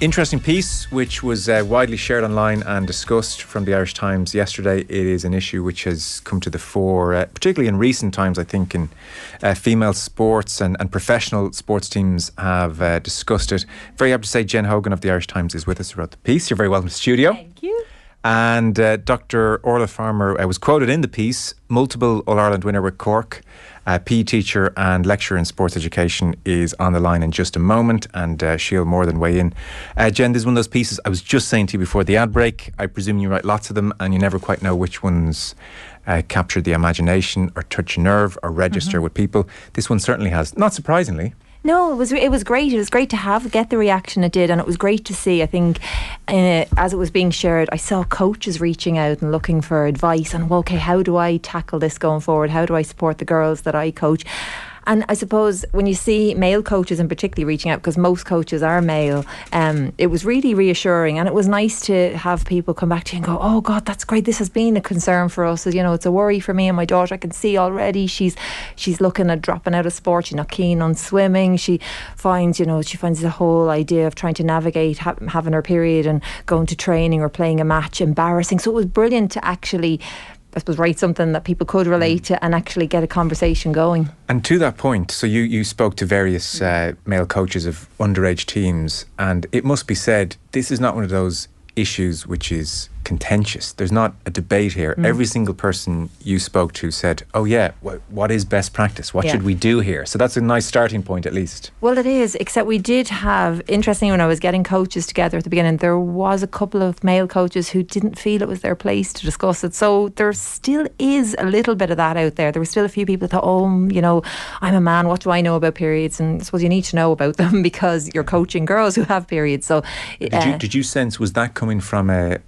interesting piece which was uh, widely shared online and discussed from the Irish Times yesterday. It is an issue which has come to the fore, uh, particularly in recent times, I think, in uh, female sports and, and professional sports teams have uh, discussed it. Very happy to say Jen Hogan of the Irish Times is with us throughout the piece. You're very welcome to the studio. Thank you. And uh, Dr. Orla Farmer uh, was quoted in the piece, multiple All Ireland winner with Cork. Uh, PE teacher and lecturer in sports education is on the line in just a moment, and uh, she'll more than weigh in. Uh, Jen, this is one of those pieces I was just saying to you before the ad break. I presume you write lots of them, and you never quite know which ones uh, capture the imagination or touch a nerve or register mm-hmm. with people. This one certainly has, not surprisingly. No, it was it was great. It was great to have get the reaction it did, and it was great to see. I think uh, as it was being shared, I saw coaches reaching out and looking for advice on well, okay, how do I tackle this going forward? How do I support the girls that I coach? And I suppose when you see male coaches in particularly reaching out, because most coaches are male, um, it was really reassuring. And it was nice to have people come back to you and go, oh, God, that's great. This has been a concern for us. You know, it's a worry for me and my daughter. I can see already she's she's looking at dropping out of sport. She's not keen on swimming. She finds, you know, she finds the whole idea of trying to navigate ha- having her period and going to training or playing a match embarrassing. So it was brilliant to actually I suppose, write something that people could relate to and actually get a conversation going. And to that point, so you, you spoke to various uh, male coaches of underage teams, and it must be said, this is not one of those issues which is contentious. There's not a debate here. Mm. Every single person you spoke to said, "Oh yeah, wh- what is best practice? What yeah. should we do here?" So that's a nice starting point, at least. Well, it is. Except we did have interestingly when I was getting coaches together at the beginning, there was a couple of male coaches who didn't feel it was their place to discuss it. So there still is a little bit of that out there. There were still a few people that thought, "Oh, you know, I'm a man. What do I know about periods?" And I suppose you need to know about them because you're coaching girls who have periods. So did uh, you did you sense was that coming from a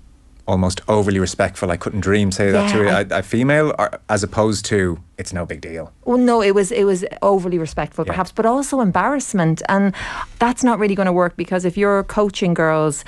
almost overly respectful. I couldn't dream say that to a, a, female, or, as opposed to it's no big deal. Well, no, it was it was overly respectful, yeah. perhaps, but also embarrassment, and that's not really going to work because if you're coaching girls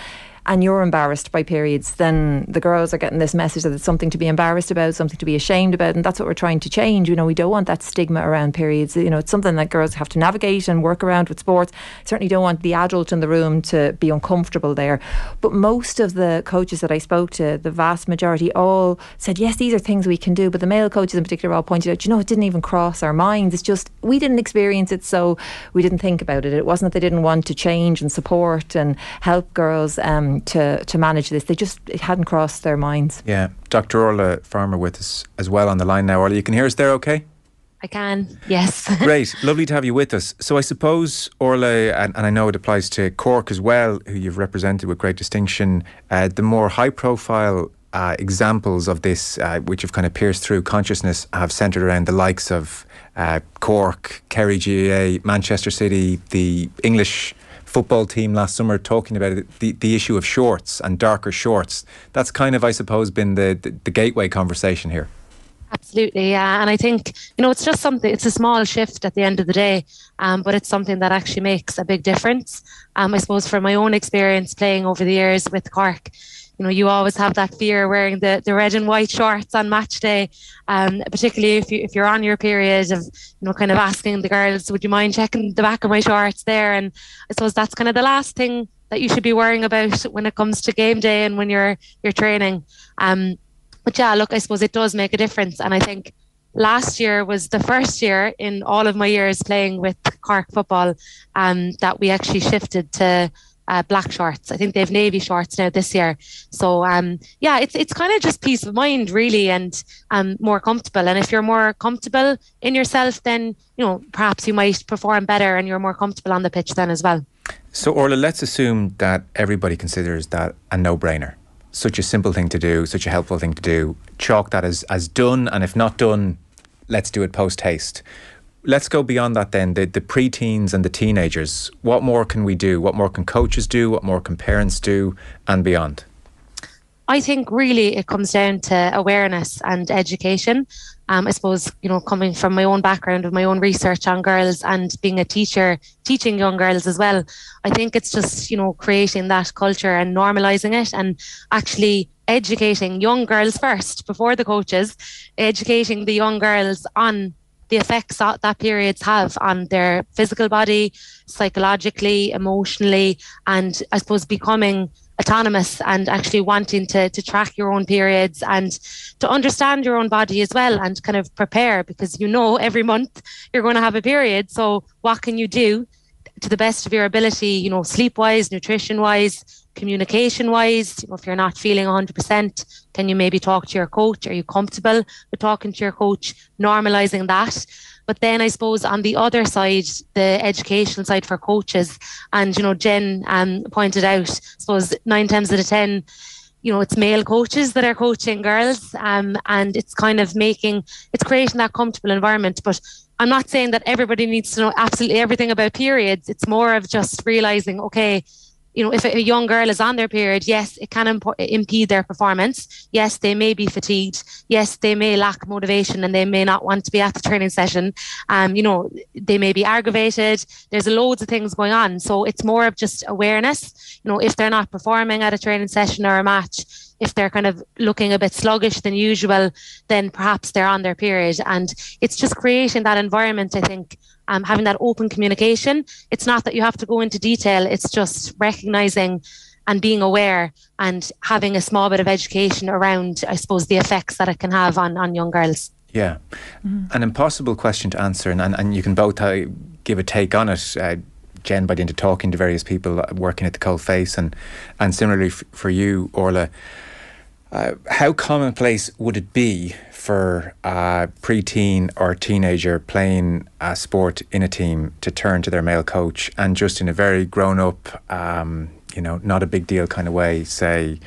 and you're embarrassed by periods, then the girls are getting this message that it's something to be embarrassed about, something to be ashamed about, and that's what we're trying to change. You know, we don't want that stigma around periods. You know, it's something that girls have to navigate and work around with sports. Certainly don't want the adult in the room to be uncomfortable there. But most of the coaches that I spoke to, the vast majority, all said, yes, these are things we can do. But the male coaches in particular all pointed out, you know, it didn't even cross our minds. It's just we didn't experience it, so we didn't think about it. It wasn't that they didn't want to change and support and help girls. Um, to to manage this. They just it hadn't crossed their minds. Yeah, Dr. Orla Farmer with us as well on the line now. Orla, you can hear us there, okay? I can, yes. Great, lovely to have you with us. So I suppose Orla, and, and, I know it applies to Cork as well, who you've represented with great distinction. Uh, the more high-profile uh, examples of this, uh, which have kind of pierced through consciousness, have centred around the likes of uh, Cork, Kerry GAA, Manchester City, the English football team last summer talking about it, the, the issue of shorts and darker shorts. That's kind of, I suppose, been the, the, the gateway conversation here. Absolutely, yeah. And I think, you know, it's just something, it's a small shift at the end of the day, um, but it's something that actually makes a big difference. Um, I suppose from my own experience playing over the years with Cork, you know, you always have that fear wearing the, the red and white shorts on match day, um, particularly if, you, if you're on your period of, you know, kind of asking the girls, would you mind checking the back of my shorts there? And I suppose that's kind of the last thing that you should be worrying about when it comes to game day and when you're you're training. Um, but yeah, look, I suppose it does make a difference, and I think last year was the first year in all of my years playing with Cork football um, that we actually shifted to uh, black shorts. I think they have navy shorts now this year. So um, yeah, it's it's kind of just peace of mind really, and um, more comfortable. And if you're more comfortable in yourself, then you know perhaps you might perform better, and you're more comfortable on the pitch then as well. So Orla, let's assume that everybody considers that a no-brainer. Such a simple thing to do, such a helpful thing to do. Chalk that as as done, and if not done, let's do it post haste let's go beyond that then the, the pre-teens and the teenagers. What more can we do? What more can coaches do? What more can parents do? And beyond. I think really it comes down to awareness and education. Um, i suppose you know coming from my own background of my own research on girls and being a teacher teaching young girls as well i think it's just you know creating that culture and normalizing it and actually educating young girls first before the coaches educating the young girls on the effects that, that periods have on their physical body, psychologically, emotionally, and I suppose becoming autonomous and actually wanting to, to track your own periods and to understand your own body as well and kind of prepare because you know every month you're going to have a period. So what can you do to the best of your ability, you know, sleep wise, nutrition wise, communication wise, you know, if you're not feeling 100%, can you maybe talk to your coach? Are you comfortable with talking to your coach, normalizing that? But then I suppose on the other side, the educational side for coaches, and you know, Jen um, pointed out, I suppose nine times out of ten, you know, it's male coaches that are coaching girls, um, and it's kind of making, it's creating that comfortable environment. But I'm not saying that everybody needs to know absolutely everything about periods. It's more of just realizing, okay, you know, if a young girl is on their period, yes, it can imp- impede their performance. Yes, they may be fatigued. Yes, they may lack motivation and they may not want to be at the training session. Um, you know, they may be aggravated. There's loads of things going on. So it's more of just awareness. You know, if they're not performing at a training session or a match, if they're kind of looking a bit sluggish than usual, then perhaps they're on their period. And it's just creating that environment, I think, um, having that open communication. It's not that you have to go into detail, it's just recognizing and being aware and having a small bit of education around, I suppose, the effects that it can have on, on young girls. Yeah. Mm. An impossible question to answer, and, and, and you can both uh, give a take on it. Uh, Jen, by the end of talking to various people working at the cold face, and and similarly f- for you, Orla, uh, how commonplace would it be for a preteen or teenager playing a sport in a team to turn to their male coach and just in a very grown up, um, you know, not a big deal kind of way say,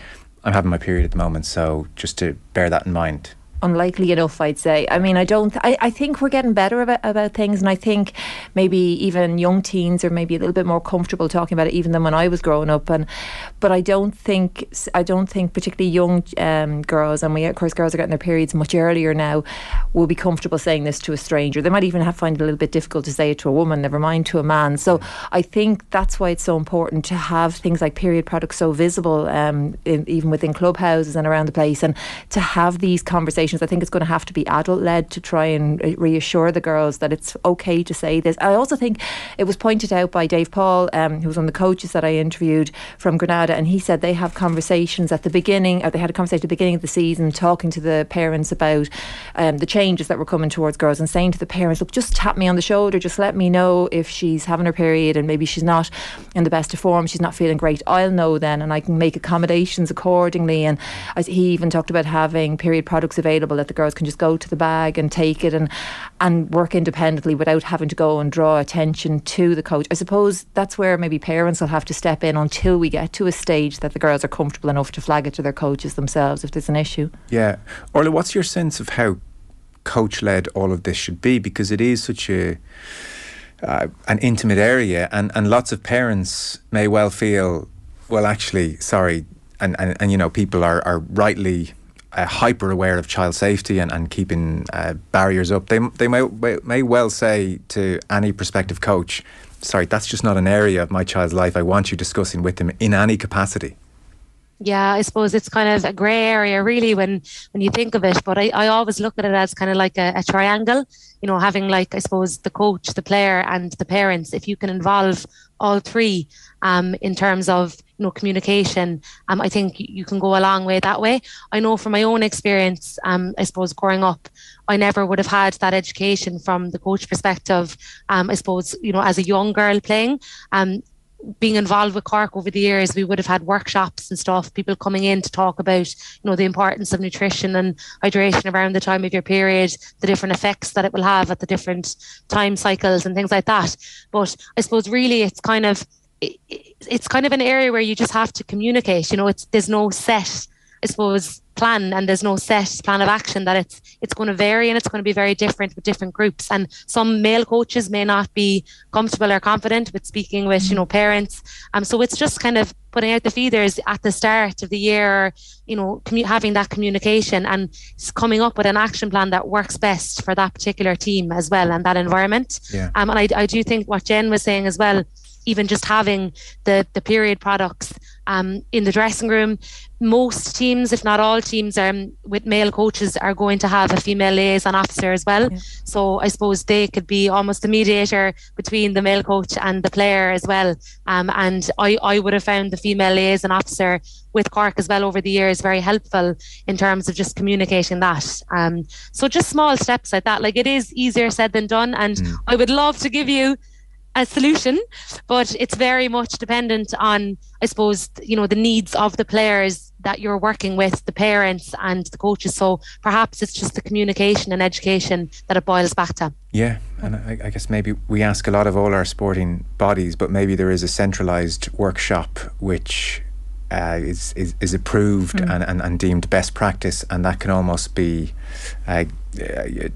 I'm having my period at the moment, so just to bear that in mind? Unlikely enough, I'd say. I mean, I don't. I, I think we're getting better about, about things, and I think maybe even young teens are maybe a little bit more comfortable talking about it, even than when I was growing up. And but I don't think I don't think particularly young um, girls, and we of course girls are getting their periods much earlier now, will be comfortable saying this to a stranger. They might even have find it a little bit difficult to say it to a woman, never mind to a man. So I think that's why it's so important to have things like period products so visible, um, in, even within clubhouses and around the place, and to have these conversations conversations. I think it's going to have to be adult led to try and reassure the girls that it's okay to say this. I also think it was pointed out by Dave Paul, um, who was of the coaches that I interviewed from Granada, and he said they have conversations at the beginning, or they had a conversation at the beginning of the season talking to the parents about um, the changes that were coming towards girls and saying to the parents, look, just tap me on the shoulder, just let me know if she's having her period and maybe she's not in the best of form, she's not feeling great. I'll know then and I can make accommodations accordingly. And he even talked about having period products available available that the girls can just go to the bag and take it and and work independently without having to go and draw attention to the coach. I suppose that's where maybe parents will have to step in until we get to a stage that the girls are comfortable enough to flag it to their coaches themselves if there's an issue. Yeah. Orla, what's your sense of how coach led all of this should be? Because it is such a uh, an intimate area, and, and lots of parents may well feel, well, actually, sorry, and, and, and you know, people are, are rightly uh, hyper aware of child safety and, and keeping uh, barriers up, they, they may, may well say to any prospective coach, sorry, that's just not an area of my child's life I want you discussing with them in any capacity. Yeah, I suppose it's kind of a grey area, really, when when you think of it. But I, I always look at it as kind of like a, a triangle. You know, having like I suppose the coach, the player, and the parents. If you can involve all three um, in terms of you know communication. Um, i think you can go a long way that way. I know from my own experience um, i suppose growing up i never would have had that education from the coach perspective um, i suppose you know as a young girl playing. Um, being involved with Cork over the years, we would have had workshops and stuff, people coming in to talk about, you know, the importance of nutrition and hydration around the time of your period, the different effects that it will have at the different time cycles and things like that. But I suppose really it's kind of it's kind of an area where you just have to communicate. You know, it's there's no set, I suppose, plan and there's no set plan of action that it's it's going to vary and it's going to be very different with different groups. And some male coaches may not be comfortable or confident with speaking with you know parents. Um so it's just kind of putting out the feeders at the start of the year you know commu- having that communication and coming up with an action plan that works best for that particular team as well and that environment. Yeah. um and I, I do think what Jen was saying as well even just having the the period products um, in the dressing room. Most teams, if not all teams, um, with male coaches are going to have a female liaison officer as well. Yeah. So I suppose they could be almost a mediator between the male coach and the player as well. Um, and I, I would have found the female liaison officer with Cork as well over the years very helpful in terms of just communicating that. Um, so just small steps like that. Like it is easier said than done. And mm. I would love to give you a solution, but it's very much dependent on, I suppose, you know, the needs of the players that you're working with, the parents and the coaches. So perhaps it's just the communication and education that it boils back to. Yeah, and I, I guess maybe we ask a lot of all our sporting bodies, but maybe there is a centralised workshop which uh, is, is, is approved mm. and, and, and deemed best practice, and that can almost be uh, uh,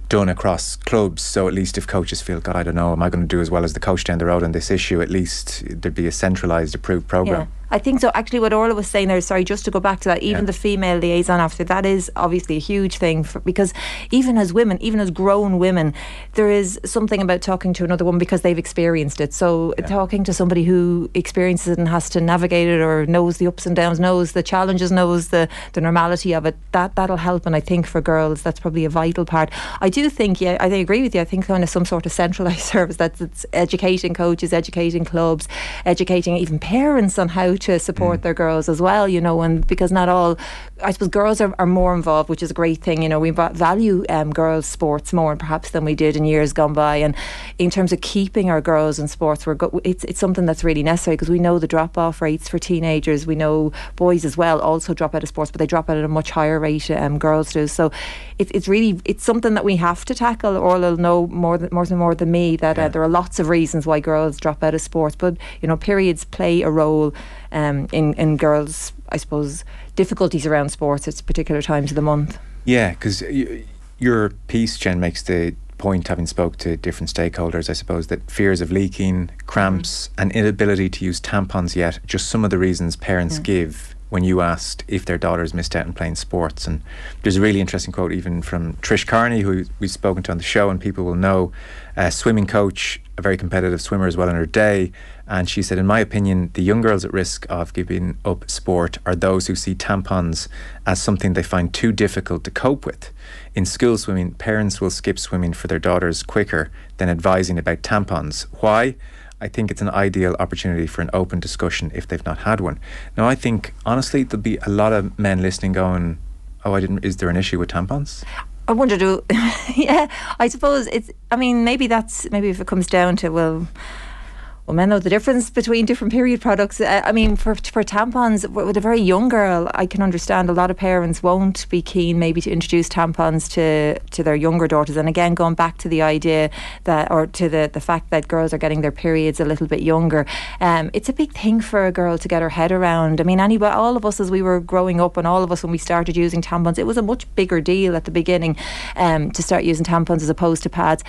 done across clubs. So at least if coaches feel, God, I don't know, am I going to do as well as the coach down the road on this issue? At least there'd be a centralised approved program. I think so. Actually, what Orla was saying there, sorry, just to go back to that, even yeah. the female liaison officer, that is obviously a huge thing for, because even as women, even as grown women, there is something about talking to another woman because they've experienced it. So yeah. talking to somebody who experiences it and has to navigate it or knows the ups and downs, knows the challenges, knows the, the normality of it, that, that'll help. And I think for girls, that's probably a vital part. I do think, yeah, I agree with you. I think kind of some sort of centralised service that's it's educating coaches, educating clubs, educating even parents on how to support mm. their girls as well, you know, and because not all, I suppose girls are, are more involved, which is a great thing. You know, we value um, girls' sports more perhaps than we did in years gone by. And in terms of keeping our girls in sports, we're go- it's, it's something that's really necessary because we know the drop off rates for teenagers. We know boys as well also drop out of sports, but they drop out at a much higher rate. Um, girls do. So it, it's really it's something that we have to tackle. Or they'll know more than more than more than me that uh, yeah. uh, there are lots of reasons why girls drop out of sports, but you know periods play a role um, in in girls, I suppose, difficulties around sports at particular times of the month. Yeah, because your piece, Jen, makes the point, having spoke to different stakeholders, I suppose, that fears of leaking, cramps, mm. and inability to use tampons yet, just some of the reasons parents yeah. give when you asked if their daughters missed out on playing sports. And there's a really interesting quote even from Trish Carney, who we've spoken to on the show, and people will know, a swimming coach, a very competitive swimmer as well in her day. And she said, in my opinion, the young girls at risk of giving up sport are those who see tampons as something they find too difficult to cope with. In school swimming, parents will skip swimming for their daughters quicker than advising about tampons. Why? I think it's an ideal opportunity for an open discussion if they've not had one. Now, I think honestly, there'll be a lot of men listening going, "Oh, I didn't. Is there an issue with tampons?" I wonder, do yeah. I suppose it's. I mean, maybe that's maybe if it comes down to well well, men know the difference between different period products. Uh, I mean, for for tampons, with a very young girl, I can understand a lot of parents won't be keen maybe to introduce tampons to to their younger daughters. And again, going back to the idea that, or to the the fact that girls are getting their periods a little bit younger, um, it's a big thing for a girl to get her head around. I mean, anybody, all of us as we were growing up, and all of us when we started using tampons, it was a much bigger deal at the beginning um, to start using tampons as opposed to pads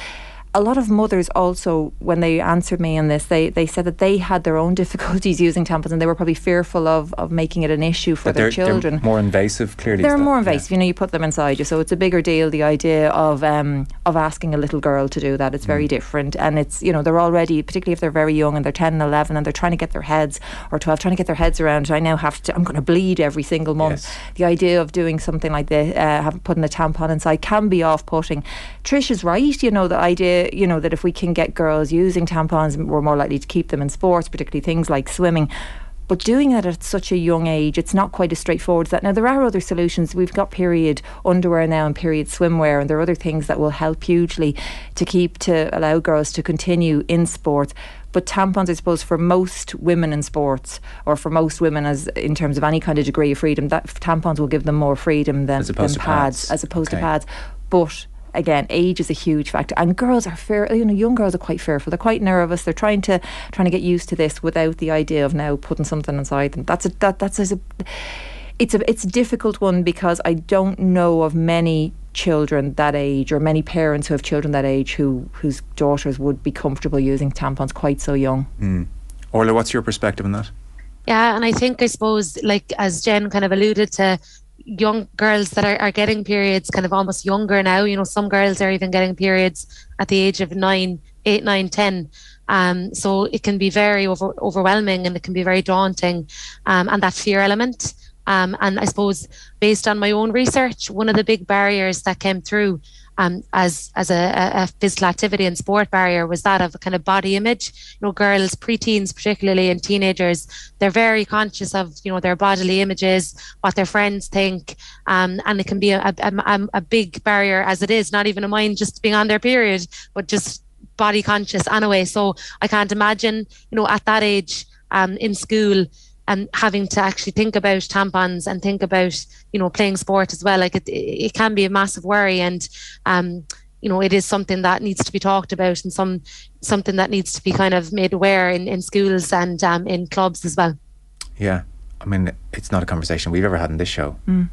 a lot of mothers also, when they answered me on this, they, they said that they had their own difficulties using tampons and they were probably fearful of, of making it an issue for their children. They're more invasive, clearly. They're more invasive. Yeah. You know, you put them inside you, so it's a bigger deal. The idea of um, of asking a little girl to do that, it's very mm. different, and it's you know they're already, particularly if they're very young and they're ten and eleven, and they're trying to get their heads or twelve, trying to get their heads around. I now have to. I'm going to bleed every single month. Yes. The idea of doing something like this, uh, putting a tampon inside, can be off-putting. Trish is right. You know, the idea, you know, that if we can get girls using tampons, we're more likely to keep them in sports, particularly things like swimming. But doing that at such a young age, it's not quite as straightforward as that. Now, there are other solutions. We've got period underwear now and period swimwear, and there are other things that will help hugely to keep, to allow girls to continue in sports. But tampons, I suppose, for most women in sports, or for most women, as in terms of any kind of degree of freedom, that tampons will give them more freedom than, than pads, pads, as opposed okay. to pads. But again, age is a huge factor, and girls are fear. You know, young girls are quite fearful. They're quite nervous. They're trying to trying to get used to this without the idea of now putting something inside them. That's a that that's a. It's a it's a difficult one because I don't know of many children that age or many parents who have children that age who whose daughters would be comfortable using tampons quite so young. Mm. Orla, what's your perspective on that? Yeah, and I think I suppose like as Jen kind of alluded to, young girls that are, are getting periods kind of almost younger now. You know, some girls are even getting periods at the age of nine, eight, nine, ten. Um, so it can be very over, overwhelming and it can be very daunting, um, and that fear element. Um, and I suppose, based on my own research, one of the big barriers that came through um, as as a, a, physical activity and sport barrier was that of a kind of body image. You know, girls, preteens, particularly and teenagers, they're very conscious of you know their bodily images, what their friends think, um, and it can be a, a, a big barrier as it is. Not even a mind just being on their period, but just body conscious anyway. So I can't imagine, you know, at that age um, in school and having to actually think about tampons and think about you know playing sport as well like it, it can be a massive worry and um you know it is something that needs to be talked about and some something that needs to be kind of made aware in, in schools and um, in clubs as well yeah i mean it's not a conversation we've ever had in this show mm.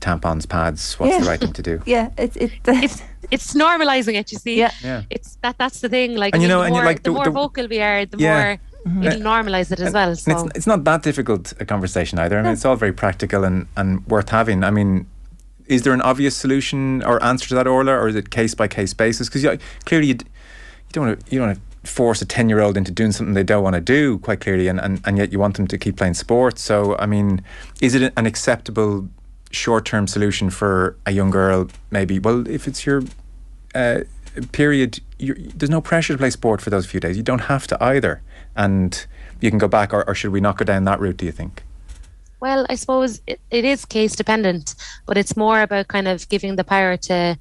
tampons pads what's yeah. the right thing to do yeah it's it's it's, it's normalizing it you see yeah. yeah it's that that's the thing like and you know the and more, like the, the, more the, vocal we are the yeah. more Mm-hmm. It'll normalise it as well. So. It's, it's, not that difficult a conversation either. I mean, it's all very practical and, and worth having. I mean, is there an obvious solution or answer to that, Orla, or is it case by case basis? Because you, clearly you, you don't want to you don't want to force a ten year old into doing something they don't want to do. Quite clearly, and, and and yet you want them to keep playing sports. So I mean, is it an acceptable short term solution for a young girl? Maybe well, if it's your uh, period, there's no pressure to play sport for those few days. You don't have to either and you can go back, or, or should we not go down that route? Do you think? Well, I suppose it, it is case dependent, but it's more about kind of giving the power to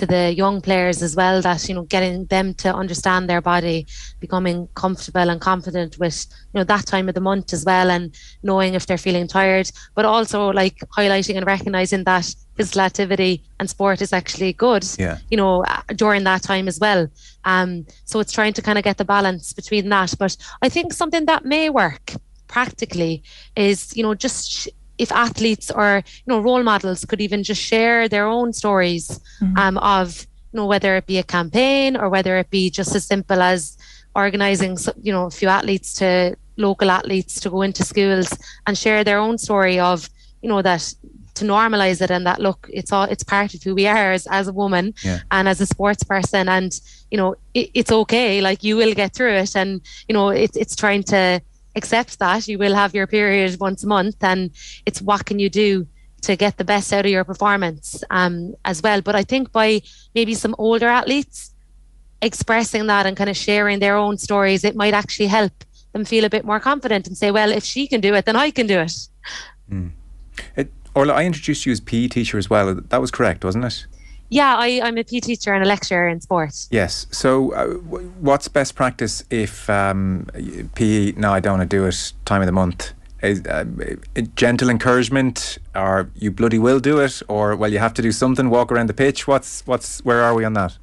to the young players as well that you know getting them to understand their body becoming comfortable and confident with you know that time of the month as well and knowing if they're feeling tired but also like highlighting and recognizing that physical activity and sport is actually good yeah. you know during that time as well um so it's trying to kind of get the balance between that but i think something that may work practically is you know just if athletes or you know role models could even just share their own stories mm-hmm. um, of you know whether it be a campaign or whether it be just as simple as organizing you know a few athletes to local athletes to go into schools and share their own story of you know that to normalize it and that look it's all it's part of who we are as, as a woman yeah. and as a sports person and you know it, it's okay like you will get through it and you know it's it's trying to accept that you will have your period once a month and it's what can you do to get the best out of your performance um, as well but i think by maybe some older athletes expressing that and kind of sharing their own stories it might actually help them feel a bit more confident and say well if she can do it then i can do it mm. it Orla, I introduced you as PE teacher as well. That was correct, wasn't it? Yeah, I, am a PE teacher and a lecturer in sport. Yes. So, uh, what's best practice if um, PE? No, I don't want to do it. Time of the month. Is uh, gentle encouragement, or you bloody will do it, or well, you have to do something. Walk around the pitch. What's what's where are we on that?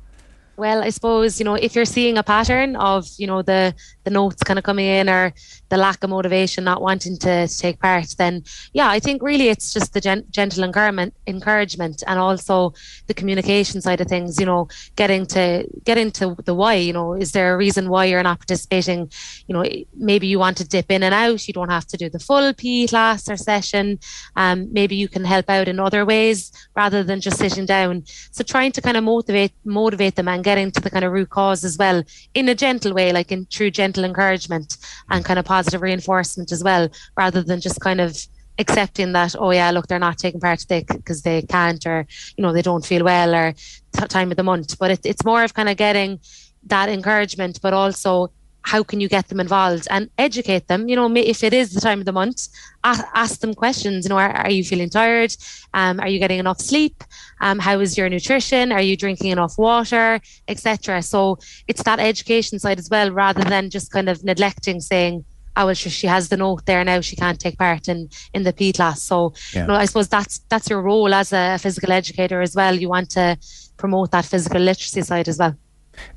Well, I suppose you know if you're seeing a pattern of you know the the notes kind of coming in or the lack of motivation, not wanting to, to take part, then yeah, I think really it's just the gen- gentle encouragement, encouragement, and also the communication side of things. You know, getting to getting to the why. You know, is there a reason why you're not participating? You know, maybe you want to dip in and out. You don't have to do the full PE class or session. Um, maybe you can help out in other ways rather than just sitting down. So trying to kind of motivate motivate them and getting to the kind of root cause as well in a gentle way, like in true gentle encouragement and kind of positive reinforcement as well, rather than just kind of accepting that oh yeah look they're not taking part because they can't or you know they don't feel well or t- time of the month. But it, it's more of kind of getting that encouragement but also how can you get them involved and educate them? You know if it is the time of the month ask them questions. You know are, are you feeling tired? Um, are you getting enough sleep? Um, how is your nutrition? Are you drinking enough water? Etc so it's that education side as well rather than just kind of neglecting saying oh well she, she has the note there now she can't take part in in the P class. So yeah. you know, I suppose that's that's your role as a physical educator as well. You want to promote that physical literacy side as well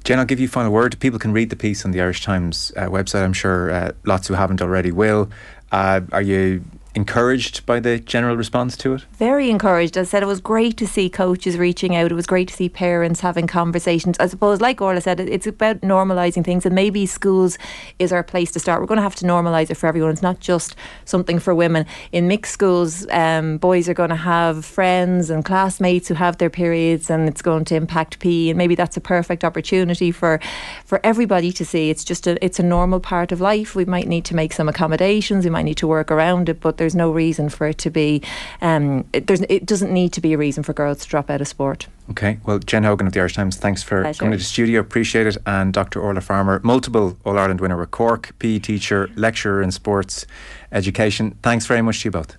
Jen, I'll give you final word. People can read the piece on the Irish Times uh, website. I'm sure uh, lots who haven't already will. Uh, are you encouraged by the general response to it? Very encouraged. I said, it was great to see coaches reaching out. It was great to see parents having conversations. I suppose, like Orla said, it's about normalising things, and maybe schools is our place to start. We're going to have to normalise it for everyone. It's not just something for women. In mixed schools, um, boys are going to have friends and classmates who have their periods, and it's going to impact PE. And maybe that's a perfect opportunity for for everybody to see. It's just a it's a normal part of life. We might need to make some accommodations. We might need to work around it, but there's no reason for it to be. Um, it, there's, it doesn't need to be a reason for girls to drop out of sport. Okay, well, Jen Hogan of the Irish Times, thanks for Pleasure. coming to the studio. Appreciate it. And Dr. Orla Farmer, multiple All Ireland winner with Cork, PE teacher, lecturer in sports education. Thanks very much to you both.